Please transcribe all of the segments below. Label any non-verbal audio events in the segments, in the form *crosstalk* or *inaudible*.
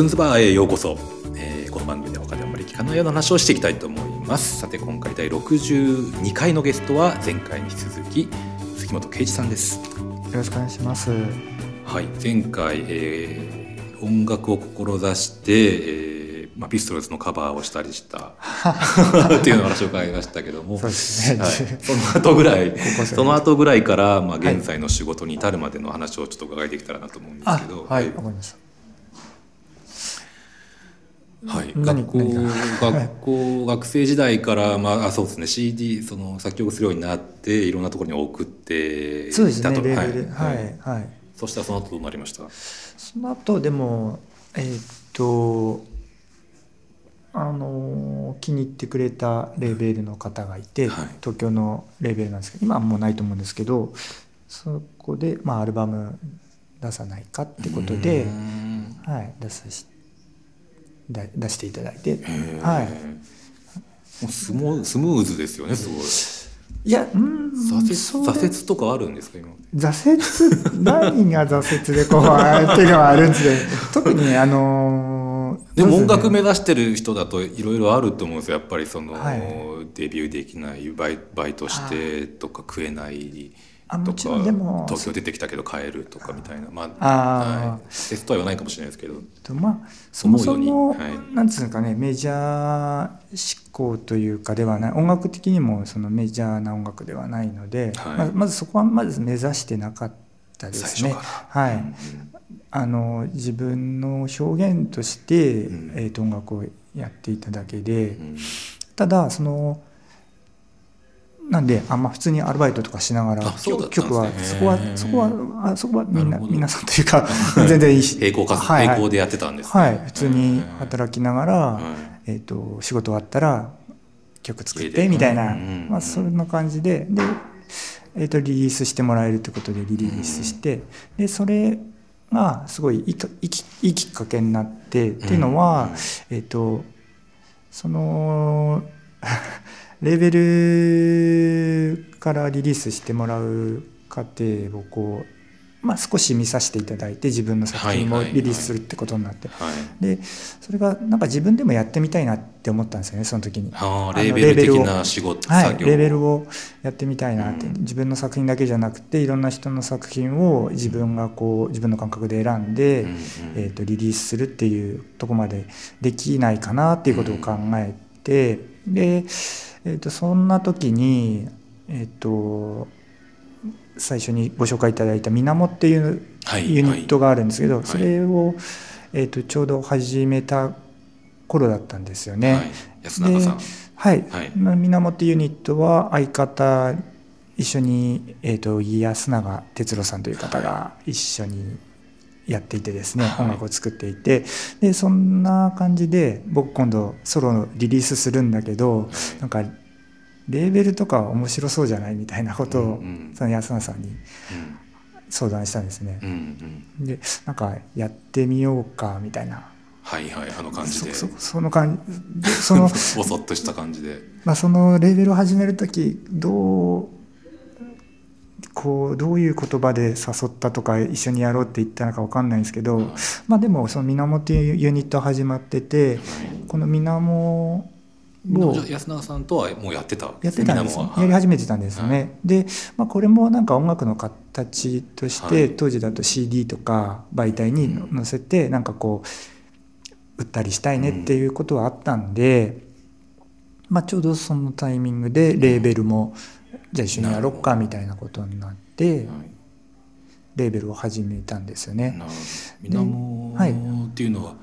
カズンズバーへようこそ、えーこの番組では他であんまり聞かないような話をしていきたいと思います。さて今回第62回のゲストは前回に引き続き杉本圭一さんです。よろしくお願いします。はい。前回、えー音楽を志して、えーまあ、ピストルズのカバーをしたりした *laughs* っていうの話を伺いましたけども。ね。はい、その後ぐらい生その後ぐらいから、まあ、現在の仕事に至るまでの話をちょっと伺いできたらなと思うんですあけど、はい、わかりました。はい、何学校学校学生時代から、まあ、あそうですね。CD その作曲するようになっていろんなところに送ってそうですね、いたとレーベル、ははいい、はい。そしたらその後どうなりました？その後でも、えーっと。あのー気に入ってくれたレーベルの方がいて、はい。東京のレーベルなんですけど今はもうないと思うんですけどそこで、まあ、アルバム出さないかってことではい、出さしだ出していただいて、はい、もうスモスムーズですよねすごい。いやうん挫折挫折とかあるんですか今？挫折何が挫折でこうあっていうのはあるんで *laughs* 特にあのーでも音楽目指してる人だといろいろあると思うんですよ。やっぱりその、はい。デビューできないバイバイトしてとか食えないとあもちろかんでも東京出てきたけど帰るとかみたいな。まあはい、テストは言わないかもしれないですけど。とまあそもそも、うにはい。なんつうんですかねメジャー志向というかではない。音楽的にもそのメジャーな音楽ではないので、はい。まずまずそこはまず目指してなかったですね。はい、うん。あの自分の表現として、うん。えー、と音楽をやっていただけで、うん。ただそのなんであんま普通にアルバイトとかしながら曲はそこはそこはあそこはみんな皆さんというか *laughs* 全然いいし。並行活はいでやってたんですね。はい。普通に働きながら、はい。えー、と仕事終わったら曲作ってみたいな、まあ、そんな感じで。で、えー、とリリースしてもらえるってことでリリースして、でそれがすごいいいかいいきいいきっかけになって、っていうのは、えっ、とその *laughs* レーベルからリリースしてもらう過程をこう、まあ、少し見させていただいて自分の作品もはいはいはい。リリースするってことになって、はい。でそれがなんか自分でもやってみたいなって思ったんですよねその時に。あレーベル的な仕事、はい、レーベルをやってみたいなって、うん。自分の作品だけじゃなくていろんな人の作品を自分がこう自分の感覚で選んで、うんうん。えー、とリリースするっていうとこまでできないかなっていうことを考えて、で、えー、とそんな時に、えー、と最初にご紹介いただいた「みなも」っていうはいユニットがあるんですけど、い。それを、えー、とちょうど始めた頃だったんですよね。はい、安永さん。ではい、みなもってユニットは相方一緒に、えー、と安永哲郎さんという方が一緒にやっていてですね、はい。音楽を作っていてでそんな感じで僕今度ソロのリリースするんだけどなんかレーベルとか面白そうじゃないみたいなことを、その安永さんに相談したんですね。うん。うん。うんでなんかやってみようかみたいな。はいはいあの感じで。そそその感じ。でそのぼそっとした感じで。*laughs* まあ、そのレーベルを始める時どうこうどういう言葉で誘ったとか一緒にやろうって言ったのか分かんないんですけど、はいまあでもその「みなも」っていうユニット始まっててこの「みなも」安永さんとはもうやってた？やってたんです。やり始めてたんですよね。で、まあ、これもなんか音楽の形として、はい。当時だと CD とか媒体に載せてなんかこう売ったりしたいねっていうことはあったんで、まあ、ちょうどそのタイミングでレーベルもじゃあ一緒にやろっかみたいなことになってはい。レーベルを始めたんですよね。みなもはいっていうのは、ま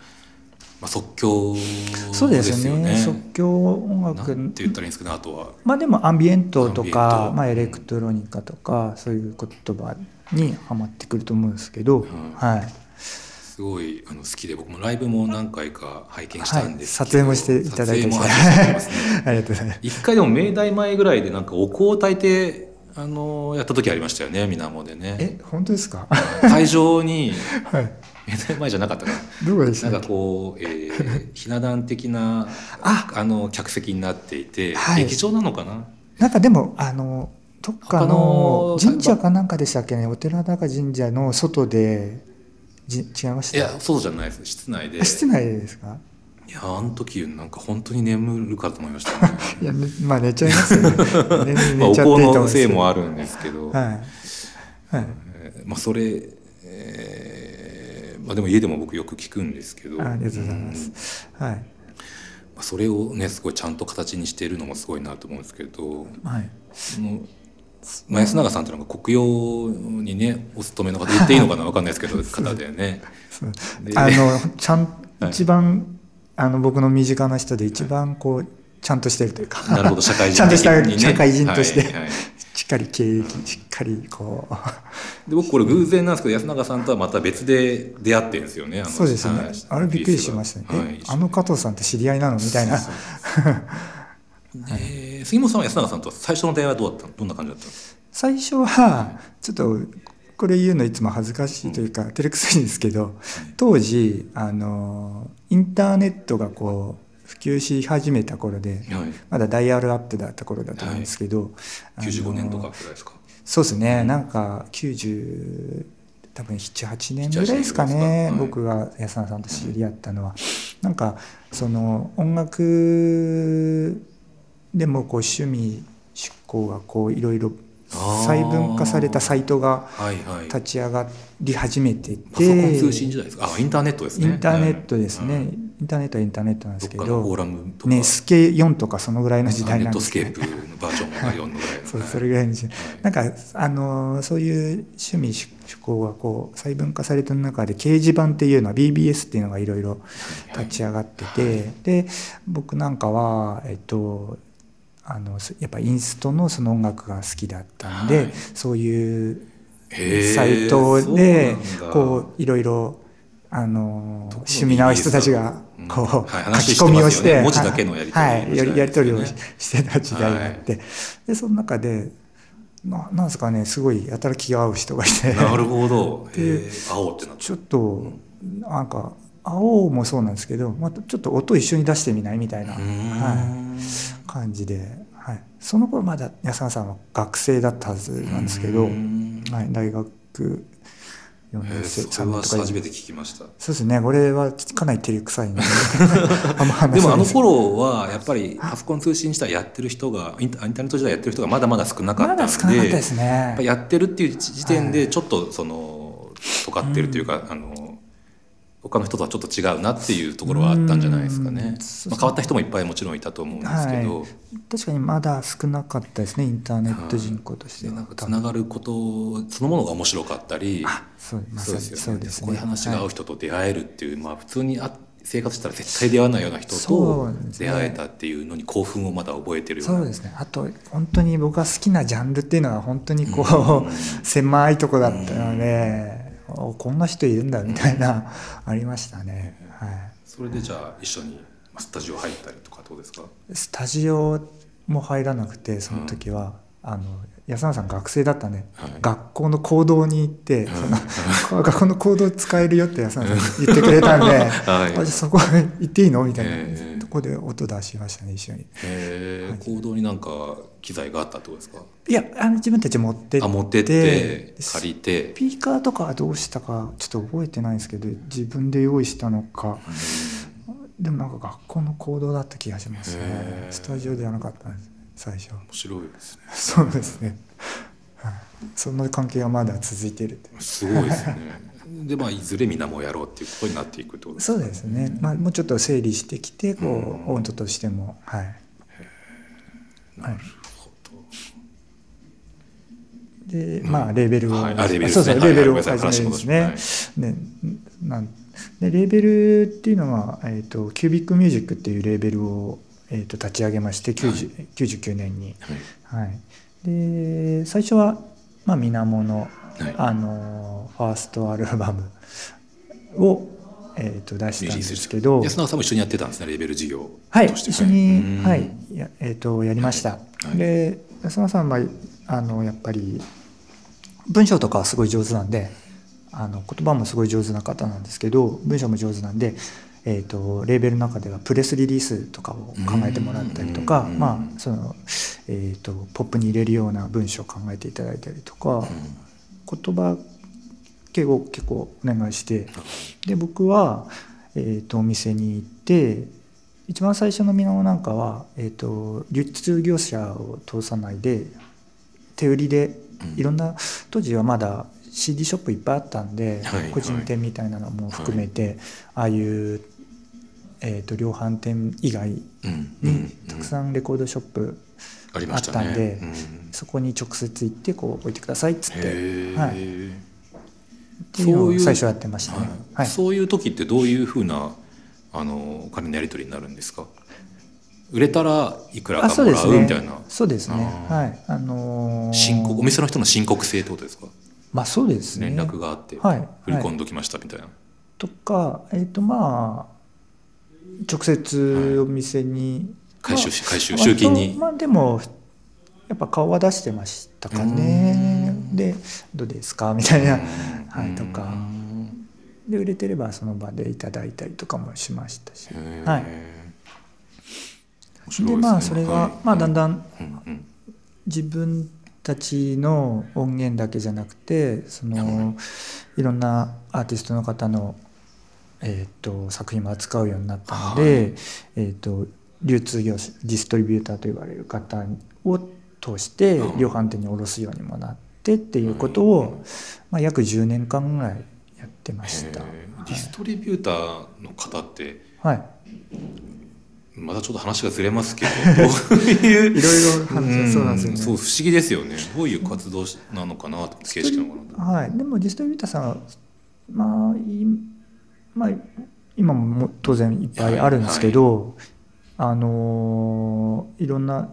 あ、即興そうですねね。即興音楽。て言ったらいいんですかねあとは。まあでもアンビエントとかまあ、エレクトロニカとかそういう言葉にはまってくると思うんですけど、ん。はい、すごいあの好きで僕もライブも何回か拝見したんですけど、はい撮影もしていただいてますね。*laughs* ありがとうございます。一回でも明大前ぐらいでなんかお香を焚いてあのやった時ありましたよね水面でね。え本当ですか？会場に *laughs* はい。明大前じゃなかったかな。どこでしなんかこう、えー、ひな壇的なあ。あの客席になっていて、はい。劇場なのかな？なんかでもあのどっかの神社かなんかでしたっけね？お寺だか神社の外でじ違いました？いやそうじゃないです室内であ室内ですか？いやあの時なんか本当に眠るかと思いましたね *laughs* いや、ねまあ寝ちゃいますよね。*laughs* 寝まあ、お香のせいもあるんですけど、はい。はい。えーまあ、それ、えーまあ、でも家でも僕よく聞くんですけどあありがとうございます。はい。まあ、それをねすごいちゃんと形にしているのもすごいなと思うんですけどはい。その、まあ、安永さんっていうのが国用にねお勤めの方言っていいのかな分かんないですけど *laughs* 方でねあの、*laughs* ちゃん、はい一番、あの、僕の身近な人で一番こう、ちゃんとしてるというか。なるほど社会人ちゃんとした社会人として、はいはいしっかり経歴、しっかりこう。で僕これ偶然なんですけど安永さんとはまた別で出会ってるんですよねそうですねはい。あれびっくりしましたね。はいえ、あの加藤さんって知り合いなのみたいな。*laughs* えー杉本さんは安永さんとは最初の出会いはどうだったの？どんな感じだったんですか最初はちょっとこれ言うのいつも恥ずかしいというか照れくさいんですけど当時あのインターネットがこう普及し始めた頃ではい。まだダイヤルアップだった頃だと思うんですけど、あの95年とかぐらいですか？そうですね。なんか90多分78年ぐらいですか78ね、はい。僕が安田さんと知り合ったのは、なんかその音楽でもこう趣味趣向がこういろいろ細分化されたサイトがはいはい。立ち上がり始めてパソコンて、通信時代ですか？あインターネットですイねンターネットですね、はい。インターネットはインターネットなんですけどどねスケ4とかそのぐらいの時代ネッなんですけどトスケープのバージョンが4のぐらいの。*laughs* そうはいそれぐらいの時代。なんかあのそういう趣味趣向がこう細分化された中で掲示板っていうのは BBS っていうのがいろいろ立ち上がってて、で僕なんかはえっとあのすやっぱインストのその音楽が好きだったんで、はい。そういうサイトでこういろいろあの趣味な人たちがうんこう、はい話書き込みをして文字だけのやり取りはいはいやり取りをしてた時代があって、でその中でななんですかねすごいやたら気が合う人がいて。なるほど。ってなってちょっとなんか青もそうなんですけどまたちょっと音一緒に出してみないみたいな、はい、感じで、はい、その頃まだ安田さんは学生だったはずなんですけど、はい、大学4へー年生それは3年とか初めて聞きました。そうですねこれはかなり照れくさいん *laughs* ま話でもあの頃はやっぱりパソコン通信時代やってる人がインターネット時代やってる人がまだまだ少なかったんでまだ少なかったですやっやってるっていう時点でちょっとその尖ってるというか、あの他の人とはちょっと違うなっていうところはあったんじゃないですかうんね、まあ、変わった人もいっぱいもちろんいたと思うんですけど、はい。確かにまだ少なかったですねインターネット人口としては。つながることそのものが面白かったり。あそうですよね。こういう話が合うはい人と出会えるっていう、まあ、普通にあ生活したら絶対出会わないような人そと出会えたっていうのに興奮をまだ覚えてるような。そうですね。あと本当に僕が好きなジャンルっていうのは本当にこう、*laughs* 狭いとこだったので、おこんな人いるんだみたいな、ありましたね、はい、それでじゃあ一緒にまあスタジオ入ったりとかどうですか？スタジオも入らなくてその時は、あの安永さん学生だったんで、はい。学校の講堂に行って、その *laughs* 学校の講堂使えるよって安永さん言ってくれたんで、*laughs* はい。そこ行っていいの？みたいな、ええ。とこで音出しましたね一緒に。へえ行動になんか機材があったってことですか？いやあの自分たち持ってって。あ持ってって借りて。スピーカーとかはどうしたかちょっと覚えてないんですけど自分で用意したのか。でもなんか学校の行動だった気がしますね。スタジオではなかったんです最初。面白いですね。そうですね、はい、その関係がまだ続いているって。すごいですねでまあいずれみんなもやろうっていうことになっていくとですそうですね、まあ、もうちょっと整理してきてこう音としてもはい。なるほど。でまあレーベルを、はい。あレーベルそうそうレーベルをですね。はい。ね。でなんでレーベルっていうのは、えー、とキュービックミュージックっていうレーベルを、えー、と立ち上げまして90 99年に、はい。はい、で最初は、まあ、水面の,、はい。あのファーストアルバムを、えー、と出したんですけど。安永さんも一緒にやってたんですねレーベル事業はい一緒に、うん。はいや,、えー、とやりました、はい。で安間さんはあのやっぱり文章とかはすごい上手なんであの言葉もすごい上手な方なんですけど文章も上手なんで、えー、とレーベルの中ではプレスリリースとかを考えてもらったりとか、うん。まあそのえー、とポップに入れるような文章を考えていただいたりとか、言葉結構結構お願いしてで僕は、えー、とお店に行って一番最初のミノなんかは、えー、と流通業者を通さないで手売りでいろんな当時はまだ CD ショップいっぱいあったんで、はいはい。個人店みたいなのも含めて、ああいう、えー、と量販店以外うんにたくさんレコードショップあったんでうんそこに直接行ってこう置いてくださいっつってはい。っていうのそういうを最初やってましたね。はい。はい。そういう時ってどういうふうなあのお金のやり取りになるんですか？売れたらいくらあかもらそうですねうみたいな。そうですね。はい。あのー申告お店の人の申告制ってことですか？まあそうですね。連絡があってはい。振り込んどきましたみたいな、とかえっ、とまあ直接お店に、回収し回収まあ集金に、まあでもやっぱ顔は出してましたかね。でどうですか？みたいな。はいとか。うんで売れてればその場でいただいたりとかもしましたし。はい。でまあそれが、はい。まあだんだんうんうん。自分たちの音源だけじゃなくてそのいろんなアーティストの方の、えー、と作品も扱うようになったので、はい。えー、と流通業者ディストリビューターと言われる方を通してうん。量販店に卸すようにもなってっていうことを、まあ、約10年間ぐらいやってました。へー。ディストリビューターの方ってはい、またちょっと話がずれますけどいう？*laughs* いろいろ話そうなんですよね。そう不思議ですよね。どういう活動なのかなと形式なのかなとはい、でもディストリビューターさんは、まあいまあ、今もも当然いっぱいあるんですけど、あのいろんな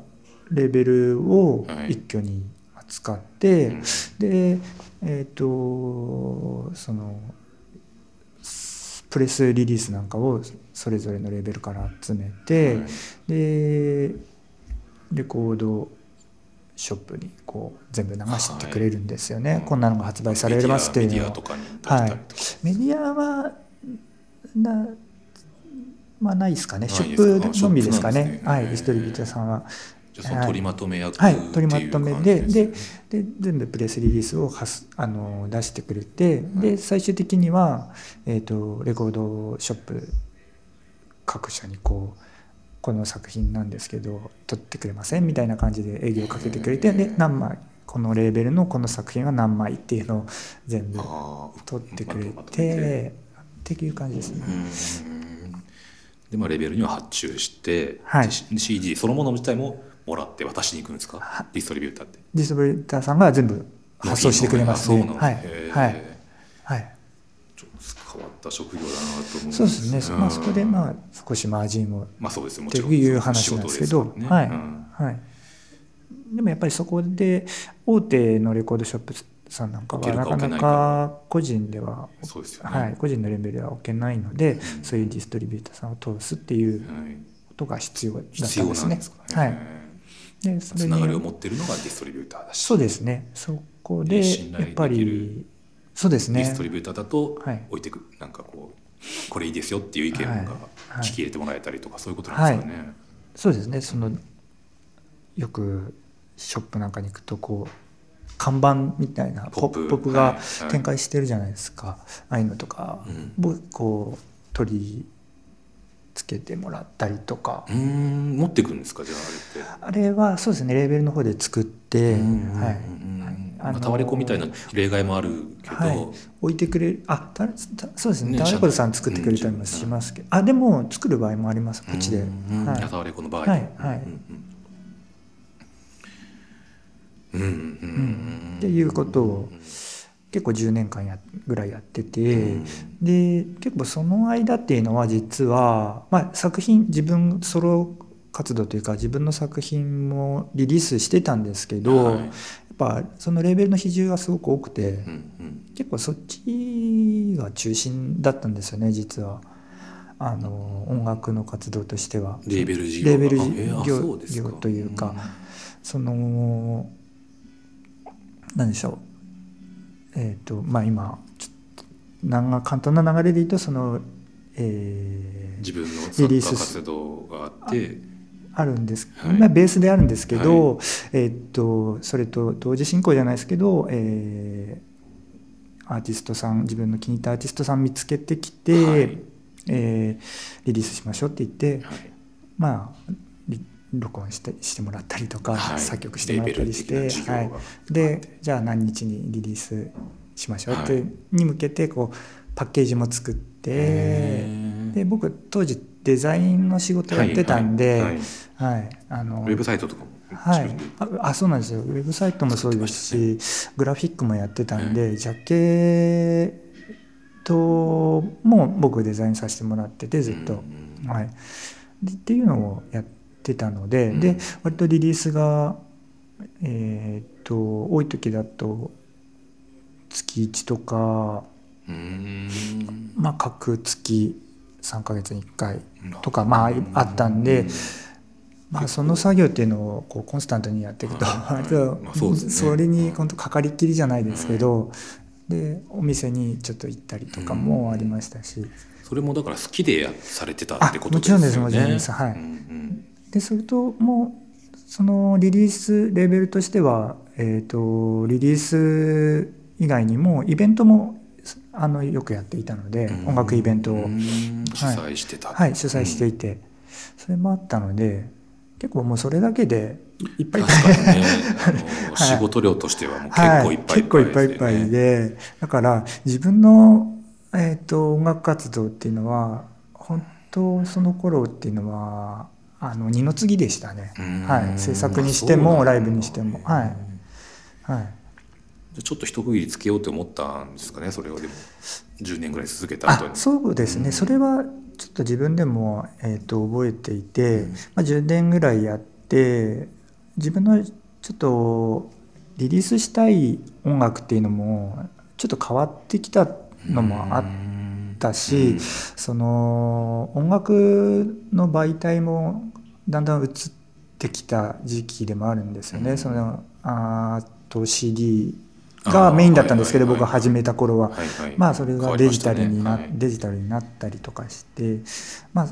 レベルをはい。一挙に使って、うん。でえっ、とそのプレスリリースなんかをそれぞれのレベルから集めて、はい。でレコードショップにこう全部流してくれるんですよね、はい。こんなのが発売されますっていうのメディアはなまあないですかね。ショップのみですかね。ねはいディストリビュー。ターさんは。取りまとめ役はい。取りまとめででで全部プレスリリースをはすあの出してくれてで最終的には、えー、とレコードショップ各社にこうこの作品なんですけど撮ってくれません？みたいな感じで営業かけてくれてで何枚？このレーベルのこの作品は何枚？っていうのを全部撮ってくれてっていう感じですね。うん。でまあレベルには発注して、はい。で CD そのもの自体ももらって渡しに行くんですか？ディストリビューターって。ディストリビューターさんが全部発送してくれますね。あそうなんはい。ですねはい。へはい。ーちょっと変わった職業だなと思うんそうですね。まあそこでまああ少しマージンをまあそうですよもってちろんいう話なんですけど、はい、ねうん。はい。でもやっぱりそこで大手のレコードショップさんなんかはなか。なか個人では、個人のレベルでは置けないので、ん。そういうディストリビューターさんを通すっていうはい。ことが必要だったんですね。はい。でそつながりを持ってるのがディストリビューターだし。そうですね。そこでやっぱりそうですね。ディスト。リビューターだとはい。置いてく、なんかこうこれいいですよっていう意見がはい。はい。聞き入れてもらえたりとかそういうことなんですかね。そうですね。そのよくショップなんかに行くとこう看板みたいなポポップが展開してるじゃないですか、ああいうのとか。うこう取り付けてもらったりとか。う、ーん。持ってくるんですか？じゃああれって。あれはそうですね。レーベルの方で作って、はい。タワレコみたいな例外もあるけど、はい、置いてくれるあたたそうですね。ねタワレコさん作ってくれたりもしますけど、あでも作る場合もあります。こっちで、タワレコの場合。はいはいうんうんうんうん。うんっていうことを結構10年間やぐらいやってて、うん。で結構その間っていうのは実は、まあ、作品自分ソロ活動というか自分の作品もリリースしてたんですけど、はい。やっぱそのレベルの比重がすごく多くて、うんうん。結構そっちが中心だったんですよね実は。あの音楽の活動としては。レーベル事業レーベルあえーあ業そうか。業というか。その何でしょう？えっ、とまあ今ちょっと長簡単な流れで言うとその、えー自分のリ作リース家活動があってあるんです、はい。まあ、ベースであるんですけど、えっ、とそれと同時進行じゃないですけど、えーアーティストさん自分の気に入ったアーティストさん見つけてきて、はい。えーリリースしましょうって言って、はい。まあリ録音してしてもらったりとか、はい。作曲してもらったりして、はい、でじゃあ何日にリリースしましょう？って、はいに向けてこうパッケージも作ってで僕当時デザインの仕事やってたんで、はい。あのウェブサイトとかもはい。ああそうなんですよ。ウェブサイトもそうですし、グラフィックもやってたんで、ジャケットも僕デザインさせてもらっててずっと、うんはい、でっていうのをやってたので、うん。で割とリリースがえーっと多い時だと月1とか、うーん。まあ、各月3ヶ月に1回とか、まあ、あったんで、まあ、その作業っていうのをこうコンスタントにやっていくとはい *laughs* 割とまあそれに本当かかりっきりじゃないですけどでお店にちょっと行ったりとかもありましたし。それもだから好きでやされてたってことあもちろんですよねもちろんです。はい。うんうんでそれともうそのリリースレーベルとしては、えー、とリリース以外にもイベントもあのよくやっていたので、うん。音楽イベントを、うん。主催してた。はい、主催していて、それもあったので結構もうそれだけでいっぱい *laughs* いっぱいね。仕事量としてはもう結構いっぱいいっぱい結構いっぱいいっぱいでだから自分の、えー、と音楽活動っていうのは本当その頃っていうのはあの二の次でしたね、はい、制作にしてもライブにしても。はい、はい、ちょっと一区切りつけようと思ったんですかねそれをでも。10年ぐらい続けた後あにそうですね、うん。それはちょっと自分でも、えー、と覚えていて、うん。まあ、10年ぐらいやって自分のちょっとリリースしたい音楽っていうのもちょっと変わってきたのもあったし、その音楽の媒体もだんだん移ってきた時期でもあるんですよね。うん。そのあーと CD がメインだったんですけど、僕が始めた頃は。はいはい。まあそれがデジタルにな、デジタルになったりとかして、まあ、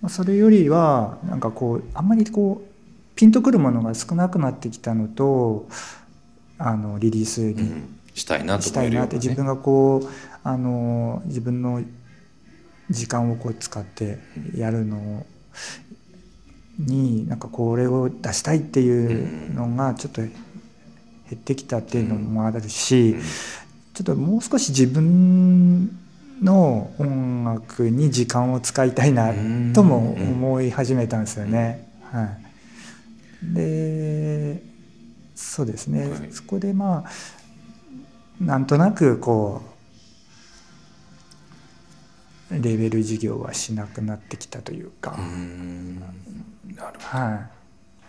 まあそれよりはなんかこうあんまりこうピンとくるものが少なくなってきたのとあのリリースはいにうん。したいなとね。自分がこうあの自分の時間をこう使ってやるのになんかこれを出したいっていうのがちょっと減ってきたっていうのもあるし、うん。ちょっともう少し自分の音楽に時間を使いたいなとも思い始めたんですよね。はい、でそうですね、はい。そこでまあなんとなくこうレベル事業はしなくなってきたというか、うん。なるほどは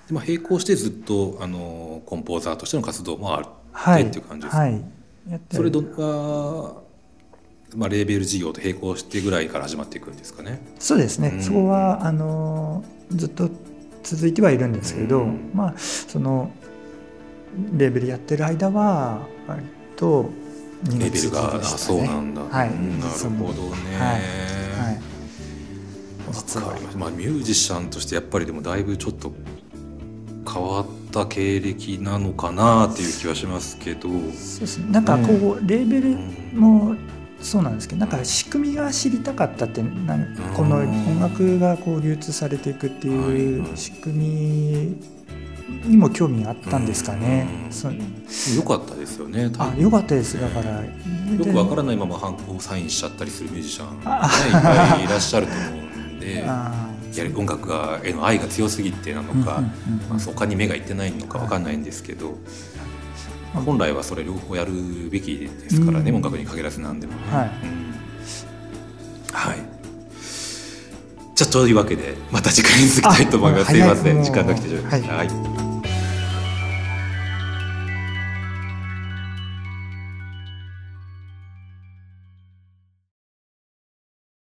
い、でまあ並行してずっとあのコンポーザーとしての活動もあるはい、っていう感じですか？はい、やってそれどは、まあ、レーベル事業と並行してぐらいから始まっていくんですかね？そうですね、うん。そこはあのずっと続いてはいるんですけど、うん。まあそのレーベルやってる間は割とレベルが、ねそうなんだ、はいうんなるほどね。はい。はい。実はわかりままあ、ミュージシャンとしてやっぱりでもだいぶちょっと変わった経歴なのかなっていう気はしますけど、そうですね。なんかこう、レーベルもそうなんですけどなんか仕組みが知りたかったってなんこの音楽がこう流通されていくっていう仕組みにも興味があったんですかね。うん。よかったですよねあ良かったです。だからよくわからないままハンコをサインしちゃったりするミュージシャン、ね、いっあぱいいらっしゃると思うんで *laughs* や音楽がへの愛が強すぎてなのか、まあ、他に目がいってないのかわかんないんですけど、まあ本来はそれ両方やるべきですからね、うん。音楽に限らずなんでもね。はい。じゃあというわけでまた次回に続きたいと思います。はいすいません、時間が来てしまいました。はい。はい